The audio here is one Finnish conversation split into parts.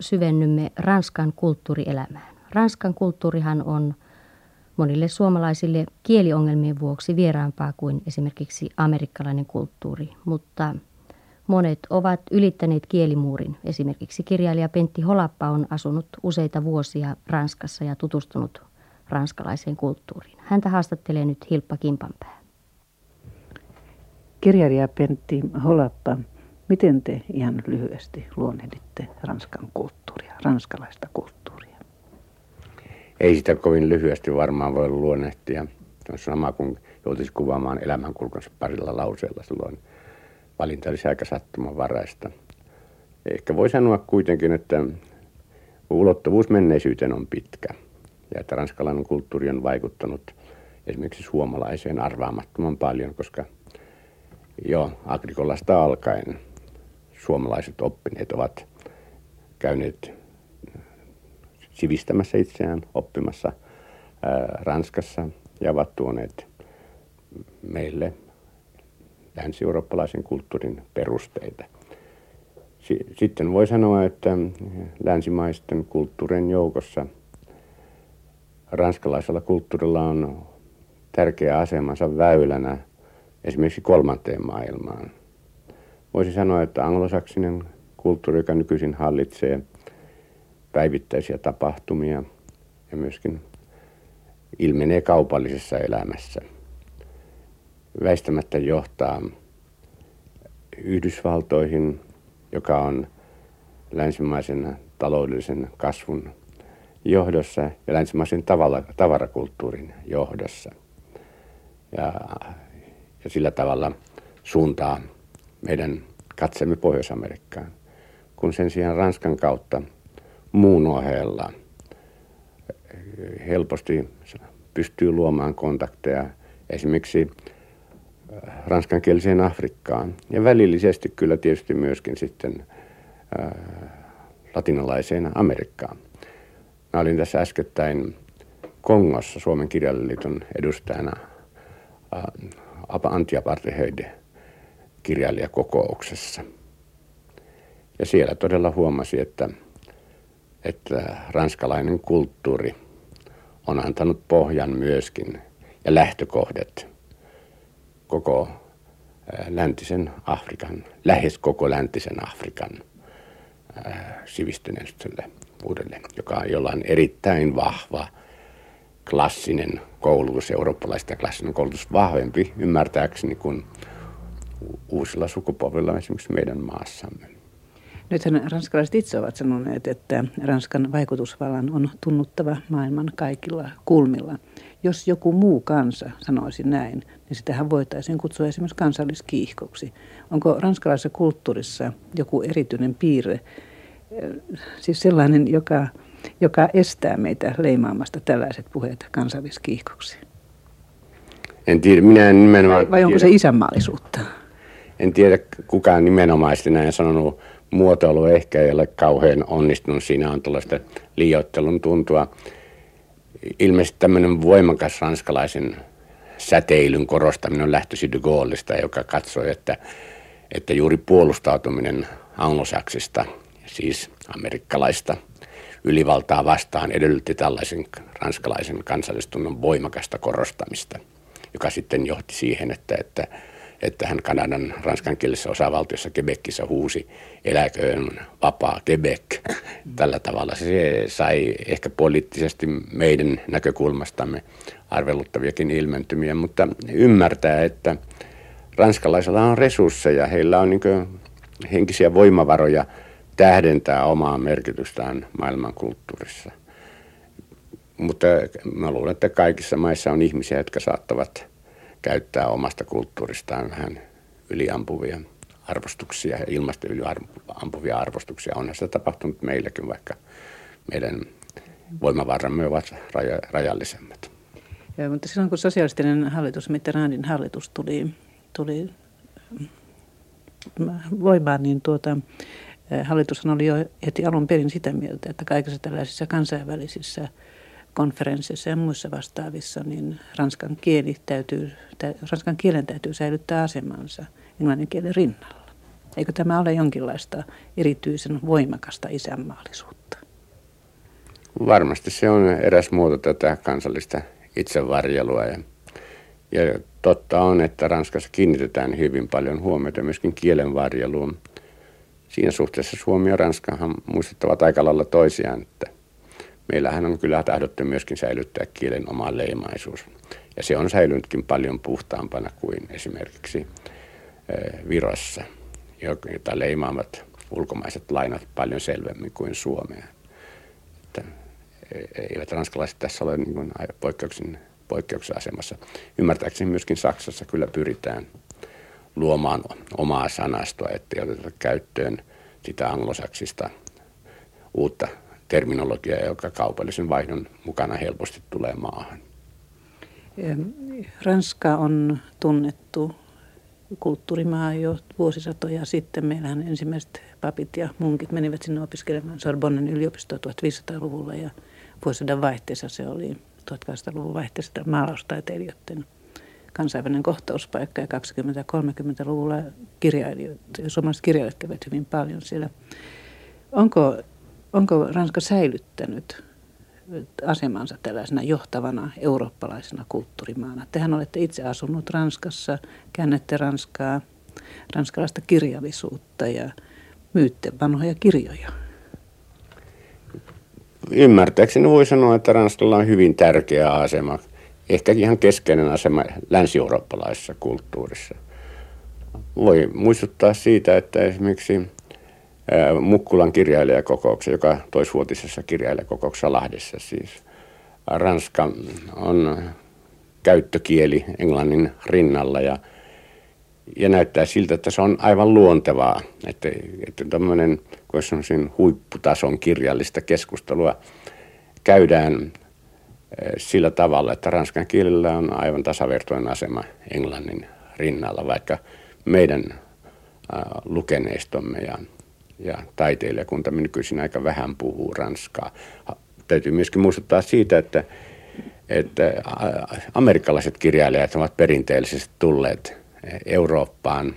syvennymme Ranskan kulttuurielämään. Ranskan kulttuurihan on monille suomalaisille kieliongelmien vuoksi vieraampaa kuin esimerkiksi amerikkalainen kulttuuri, mutta monet ovat ylittäneet kielimuurin. Esimerkiksi kirjailija Pentti Holappa on asunut useita vuosia Ranskassa ja tutustunut ranskalaiseen kulttuuriin. Häntä haastattelee nyt Hilppa Kimpanpää. Kirjailija Pentti Holappa, miten te ihan lyhyesti luonnehditte Ranskan kulttuuria, ranskalaista kulttuuria? Ei sitä kovin lyhyesti varmaan voi luonnehtia. Se on sama kuin joutuisi kuvaamaan elämänkulkunsa parilla lauseella silloin. Valinta olisi aika sattumanvaraista. Ehkä voi sanoa kuitenkin, että ulottuvuus menneisyyteen on pitkä ja että ranskalainen kulttuuri on vaikuttanut esimerkiksi suomalaiseen arvaamattoman paljon, koska jo Agrikolasta alkaen suomalaiset oppineet ovat käyneet sivistämässä itseään oppimassa ää, Ranskassa ja ovat tuoneet meille länsi-eurooppalaisen kulttuurin perusteita. Sitten voi sanoa, että länsimaisten kulttuurien joukossa ranskalaisella kulttuurilla on tärkeä asemansa väylänä esimerkiksi kolmanteen maailmaan. Voisi sanoa, että anglosaksinen kulttuuri, joka nykyisin hallitsee päivittäisiä tapahtumia ja myöskin ilmenee kaupallisessa elämässä, väistämättä johtaa Yhdysvaltoihin, joka on länsimaisen taloudellisen kasvun johdossa ja länsimaisen tavarakulttuurin johdossa. Ja ja sillä tavalla suuntaa meidän katsemme Pohjois-Amerikkaan, kun sen sijaan Ranskan kautta muun ohella helposti pystyy luomaan kontakteja esimerkiksi äh, ranskankieliseen Afrikkaan ja välillisesti kyllä tietysti myöskin sitten äh, latinalaiseen Amerikkaan. Mä olin tässä äskettäin Kongossa Suomen kirjalliliiton edustajana äh, anti-apartheid kirjailijakokouksessa. Ja siellä todella huomasi, että, että ranskalainen kulttuuri on antanut pohjan myöskin ja lähtökohdat koko läntisen Afrikan, lähes koko läntisen Afrikan sivistyneistölle uudelle, joka on jollain erittäin vahva – klassinen koulutus, eurooppalaista klassinen koulutus vahvempi ymmärtääkseni kuin uusilla sukupolvilla esimerkiksi meidän maassamme. Nythän ranskalaiset itse ovat sanoneet, että Ranskan vaikutusvallan on tunnuttava maailman kaikilla kulmilla. Jos joku muu kansa sanoisi näin, niin sitähän voitaisiin kutsua esimerkiksi kansalliskiihkoksi. Onko ranskalaisessa kulttuurissa joku erityinen piirre, siis sellainen, joka joka estää meitä leimaamasta tällaiset puheet kansalliskiihkoksi? En tiedä, minä en nimenomaan... Vai, vai onko se isänmaallisuutta? En tiedä, kukaan nimenomaisesti näin sanonut. Muotoilu ehkä ei ole kauhean onnistunut. Siinä on tuollaista liioittelun tuntua. Ilmeisesti tämmöinen voimakas ranskalaisen säteilyn korostaminen on lähtöisin de Gaulleista, joka katsoi, että, että juuri puolustautuminen anglosaksista, siis amerikkalaista – ylivaltaa vastaan edellytti tällaisen ranskalaisen kansallistunnon voimakasta korostamista, joka sitten johti siihen, että, että, että hän Kanadan ranskankielisessä osavaltiossa Quebecissä huusi eläköön vapaa Quebec. Tällä tavalla se sai ehkä poliittisesti meidän näkökulmastamme arveluttaviakin ilmentymiä, mutta ymmärtää, että ranskalaisilla on resursseja, heillä on niin henkisiä voimavaroja – tähdentää omaa merkitystään maailmankulttuurissa. Mutta mä luulen, että kaikissa maissa on ihmisiä, jotka saattavat käyttää omasta kulttuuristaan vähän yliampuvia arvostuksia ja ilmasta yliampuvia arvostuksia. On se tapahtunut meilläkin, vaikka meidän voimavaramme ovat raja, rajallisemmat. Ja, mutta silloin kun sosialistinen hallitus, Mitterrandin hallitus tuli, tuli voimaan, niin tuota, Hallitushan oli jo heti alun perin sitä mieltä, että kaikissa tällaisissa kansainvälisissä konferensseissa ja muissa vastaavissa, niin ranskan, kieli täytyy, tä, ranskan kielen täytyy säilyttää asemansa englannin kielen rinnalla. Eikö tämä ole jonkinlaista erityisen voimakasta isänmaallisuutta? Varmasti se on eräs muoto tätä kansallista itsevarjelua. Ja, ja totta on, että Ranskassa kiinnitetään hyvin paljon huomiota myöskin kielenvarjeluun. Siinä suhteessa Suomi ja Ranskahan muistuttavat aika lailla toisiaan, että meillähän on kyllä tahdottu myöskin säilyttää kielen oma leimaisuus. Ja se on säilynytkin paljon puhtaampana kuin esimerkiksi Virossa, jota leimaavat ulkomaiset lainat paljon selvemmin kuin Suomea. Että e, eivät ranskalaiset tässä ole niin poikkeuksen, poikkeuksen asemassa. Ymmärtääkseni myöskin Saksassa kyllä pyritään luomaan omaa sanastoa, ettei oteta käyttöön sitä anglosaksista uutta terminologiaa, joka kaupallisen vaihdon mukana helposti tulee maahan. Ranska on tunnettu kulttuurimaa jo vuosisatoja sitten. Meillähän ensimmäiset papit ja munkit menivät sinne opiskelemaan Sorbonnen yliopistoa 1500-luvulla ja vuosisadan vaihteessa se oli 1800-luvun vaihteessa maalaustaiteilijoiden kansainvälinen kohtauspaikka ja 20-30-luvulla kirjailijat, suomalaiset kirjailijat kävivät hyvin paljon siellä. Onko, onko Ranska säilyttänyt asemansa tällaisena johtavana eurooppalaisena kulttuurimaana. Tehän olette itse asunut Ranskassa, käännette Ranskaa, ranskalaista kirjallisuutta ja myytte vanhoja kirjoja. Ymmärtääkseni voi sanoa, että Ranskalla on hyvin tärkeä asema, ehkä ihan keskeinen asema länsi-eurooppalaisessa kulttuurissa. Voi muistuttaa siitä, että esimerkiksi Mukkulan kirjailijakokouksen, joka toisvuotisessa kirjailijakokouksessa Lahdessa siis. Ranska on käyttökieli englannin rinnalla ja, ja näyttää siltä, että se on aivan luontevaa, että, että tämmöinen huipputason kirjallista keskustelua käydään sillä tavalla, että ranskan kielellä on aivan tasavertoinen asema englannin rinnalla, vaikka meidän lukeneistomme ja ja taiteilijakunta nykyisin aika vähän puhuu ranskaa. Täytyy myöskin muistuttaa siitä, että, että amerikkalaiset kirjailijat ovat perinteellisesti tulleet Eurooppaan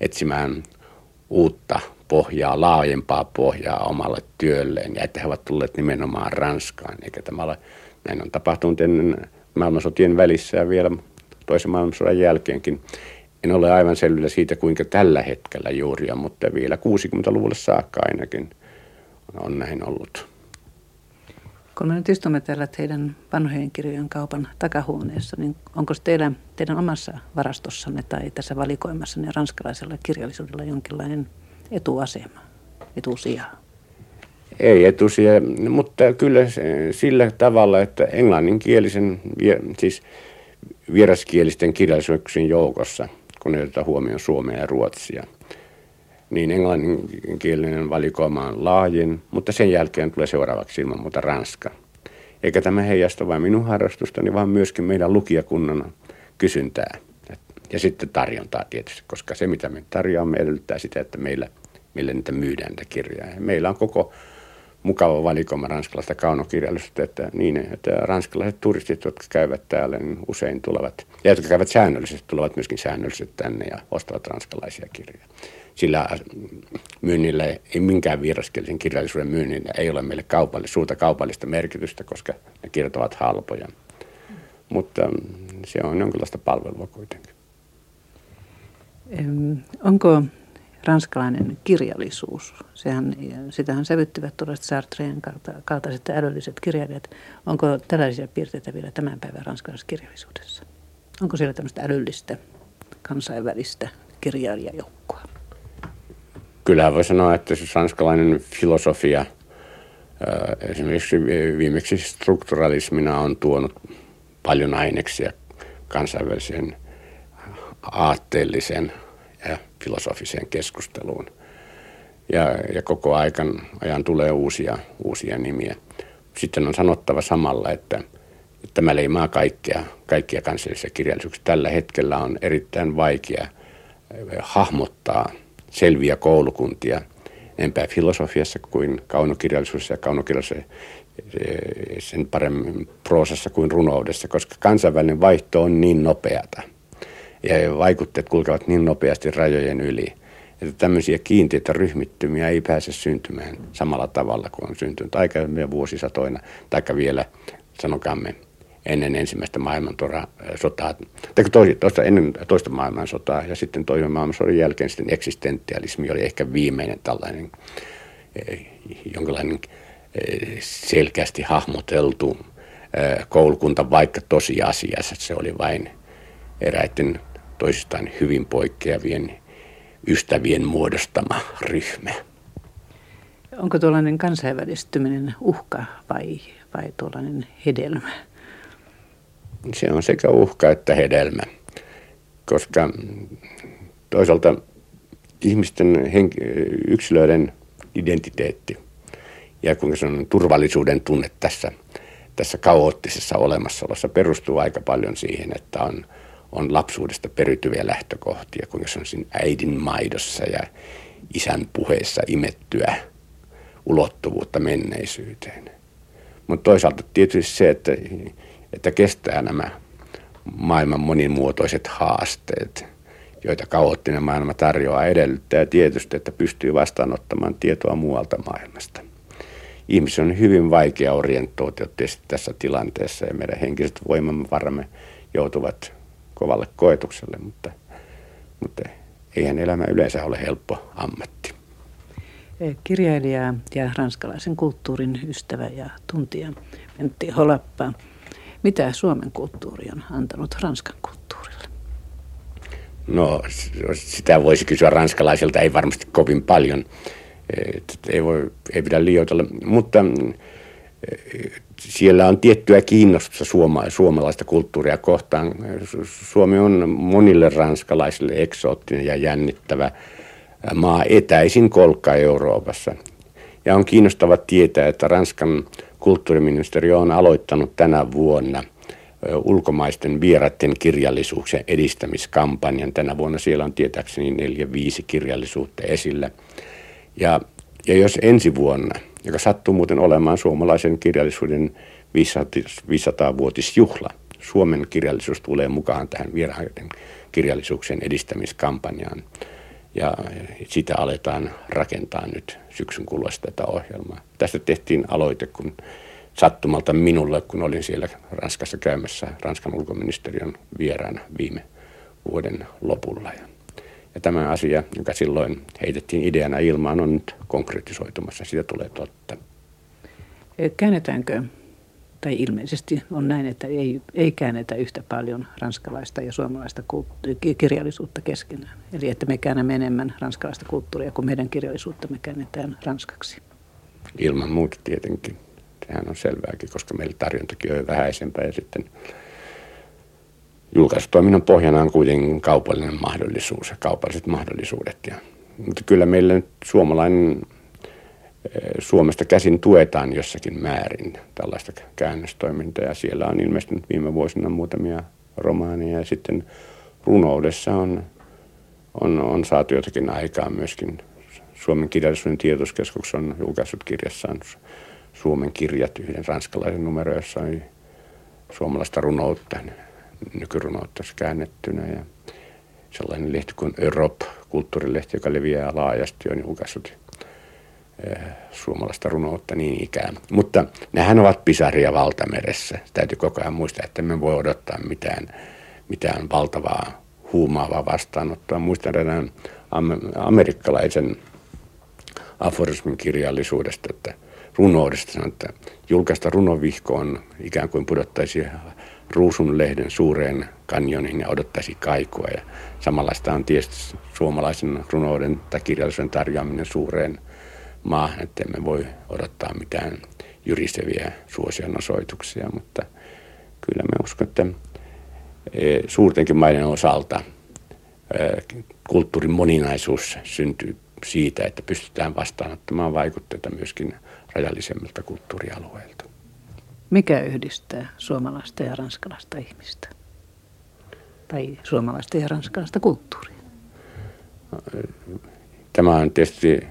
etsimään uutta pohjaa, laajempaa pohjaa omalle työlleen ja että he ovat tulleet nimenomaan Ranskaan. Eikä tämä ole, näin on tapahtunut ennen maailmansotien välissä ja vielä toisen maailmansodan jälkeenkin. En ole aivan selvillä siitä, kuinka tällä hetkellä juuri on, mutta vielä 60-luvulle saakka ainakin on näin ollut. Kun me nyt istumme täällä teidän vanhojen kirjojen kaupan takahuoneessa, niin onko teidän, teidän omassa varastossanne tai tässä valikoimassanne ranskalaisella kirjallisuudella jonkinlainen etuasema, etusija? Ei etusia, mutta kyllä sillä tavalla, että englanninkielisen, siis vieraskielisten kirjallisuuksien joukossa – kun ne otetaan huomioon Suomea ja Ruotsia. Niin englanninkielinen valikoima on laajin, mutta sen jälkeen tulee seuraavaksi ilman muuta Ranska. Eikä tämä heijasta vain minun harrastustani, vaan myöskin meidän lukijakunnan kysyntää. Ja sitten tarjontaa tietysti, koska se mitä me tarjoamme edellyttää sitä, että meillä, meillä niitä myydään niitä kirjaa. Meillä on koko mukava valikoima ranskalaista kaunokirjallisuutta, että, niin, että ranskalaiset turistit, jotka käyvät täällä, niin usein tulevat, ja jotka käyvät säännöllisesti, tulevat myöskin säännöllisesti tänne ja ostavat ranskalaisia kirjoja. Sillä äh, myynnillä, ei minkään vieraskielisen kirjallisuuden myynnillä ei ole meille kaupallista, suurta kaupallista merkitystä, koska ne kirjat ovat halpoja. Mutta mm, se on jonkinlaista palvelua kuitenkin. Onko ranskalainen kirjallisuus. Sehän, sitähän sävyttivät tuollaiset Sartreen kaltaiset älylliset kirjailijat. Onko tällaisia piirteitä vielä tämän päivän ranskalaisessa kirjallisuudessa? Onko siellä tämmöistä älyllistä kansainvälistä kirjailijajoukkoa? Kyllä voi sanoa, että se ranskalainen filosofia esimerkiksi viimeksi strukturalismina on tuonut paljon aineksia kansainvälisen aatteellisen ja filosofiseen keskusteluun. Ja, ja koko aikan, ajan tulee uusia, uusia nimiä. Sitten on sanottava samalla, että, että tämä leimaa kaikkea, kaikkia kansallisia kirjallisuuksia. Tällä hetkellä on erittäin vaikea eh, hahmottaa selviä koulukuntia enempää filosofiassa kuin kaunokirjallisuudessa ja kaunokirjallisuudessa eh, sen paremmin proosassa kuin runoudessa, koska kansainvälinen vaihto on niin nopeata – ja vaikutteet kulkevat niin nopeasti rajojen yli, että tämmöisiä kiinteitä ryhmittymiä ei pääse syntymään samalla tavalla kuin on syntynyt aikaisemmin vuosisatoina, taikka vielä sanokaamme ennen ensimmäistä maailmansotaa, tai toista, ennen toista maailmansotaa ja sitten toisen maailmansodan jälkeen sitten eksistentialismi oli ehkä viimeinen tällainen jonkinlainen selkeästi hahmoteltu koulukunta, vaikka tosiasiassa se oli vain eräiden toisistaan hyvin poikkeavien ystävien muodostama ryhmä. Onko tuollainen kansainvälistyminen uhka vai, vai tuollainen hedelmä? Se on sekä uhka että hedelmä, koska toisaalta ihmisten henk- yksilöiden identiteetti ja kuinka se on turvallisuuden tunne tässä, tässä kaoottisessa olemassaolossa perustuu aika paljon siihen, että on, on lapsuudesta periytyviä lähtökohtia, kuinka se on siinä äidin maidossa ja isän puheessa imettyä ulottuvuutta menneisyyteen. Mutta toisaalta tietysti se, että, että kestää nämä maailman monimuotoiset haasteet, joita kaoottinen maailma tarjoaa, edellyttää tietysti, että pystyy vastaanottamaan tietoa muualta maailmasta. Ihmisen on hyvin vaikea orientoitua tässä tilanteessa ja meidän henkiset voimamme varamme joutuvat kovalle koetukselle, mutta, mutta eihän elämä yleensä ole helppo ammatti. Kirjailija ja ranskalaisen kulttuurin ystävä ja tuntija Pentti Holappa. Mitä Suomen kulttuuri on antanut Ranskan kulttuurille? No sitä voisi kysyä ranskalaisilta, ei varmasti kovin paljon. Ei, voi, ei pidä liioitella, mutta siellä on tiettyä kiinnostusta suoma, suomalaista kulttuuria kohtaan. Suomi on monille ranskalaisille eksoottinen ja jännittävä maa etäisin kolkka Euroopassa. Ja on kiinnostava tietää, että Ranskan kulttuuriministeriö on aloittanut tänä vuonna ulkomaisten vieraiden kirjallisuuksien edistämiskampanjan. Tänä vuonna siellä on tietääkseni neljä, viisi kirjallisuutta esillä. Ja, ja jos ensi vuonna, joka sattuu muuten olemaan suomalaisen kirjallisuuden 500-vuotisjuhla, Suomen kirjallisuus tulee mukaan tähän vieraiden kirjallisuuksien edistämiskampanjaan, ja sitä aletaan rakentaa nyt syksyn kuluessa tätä ohjelmaa. Tästä tehtiin aloite, kun sattumalta minulle, kun olin siellä Ranskassa käymässä Ranskan ulkoministeriön vieraana viime vuoden lopulla. Ja, ja tämä asia, joka silloin heitettiin ideana ilmaan, on nyt konkretisoitumassa. Siitä tulee totta. Käännetäänkö tai ilmeisesti on näin, että ei, ei käännetä yhtä paljon ranskalaista ja suomalaista kirjallisuutta keskenään. Eli että me käännämme enemmän ranskalaista kulttuuria kuin meidän kirjallisuutta me käännetään ranskaksi. Ilman muuta tietenkin. Sehän on selvääkin, koska meillä tarjontakin on vähäisempää ja sitten julkaisutoiminnan pohjana on kuitenkin kaupallinen mahdollisuus ja kaupalliset mahdollisuudet. Ja, mutta kyllä meillä nyt suomalainen Suomesta käsin tuetaan jossakin määrin tällaista käännöstoimintaa ja siellä on ilmestynyt viime vuosina muutamia romaaneja ja sitten runoudessa on, on, on saatu jotakin aikaa myöskin. Suomen kirjallisuuden tietoskeskus on julkaissut kirjassaan Suomen kirjat yhden ranskalaisen numero, jossa on suomalaista runoutta, nykyrunoutta käännettynä ja sellainen lehti kuin Europe, kulttuurilehti, joka leviää laajasti, on julkaissut Eh, suomalaista runoutta niin ikään. Mutta nehän ovat pisaria valtameressä. Täytyy koko ajan muistaa, että me voi odottaa mitään, mitään valtavaa huumaavaa vastaanottoa. Muistan erään amerikkalaisen aforismin kirjallisuudesta, että runoudesta sanon, että julkaista runovihko on ikään kuin pudottaisi ruusun lehden suureen kanjonin ja odottaisi kaikua. Ja samanlaista on tietysti suomalaisen runouden tai kirjallisuuden tarjoaminen suureen maahan, että emme voi odottaa mitään jyriseviä suosionosoituksia, mutta kyllä me uskon, että e, suurtenkin maiden osalta e, kulttuurin moninaisuus syntyy siitä, että pystytään vastaanottamaan vaikutteita myöskin rajallisemmilta kulttuurialueilta. Mikä yhdistää suomalaista ja ranskalaista ihmistä? Tai suomalaista ja ranskalaista kulttuuria? Tämä on tietysti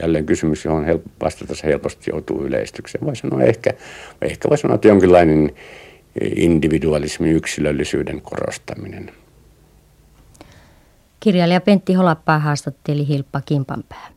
jälleen kysymys, johon help- vastata se helposti joutuu yleistykseen. Voi sanoa ehkä, ehkä voi sanoa, että jonkinlainen individualismi, yksilöllisyyden korostaminen. Kirjailija Pentti Holappaa haastatteli Hilppa Kimpanpää.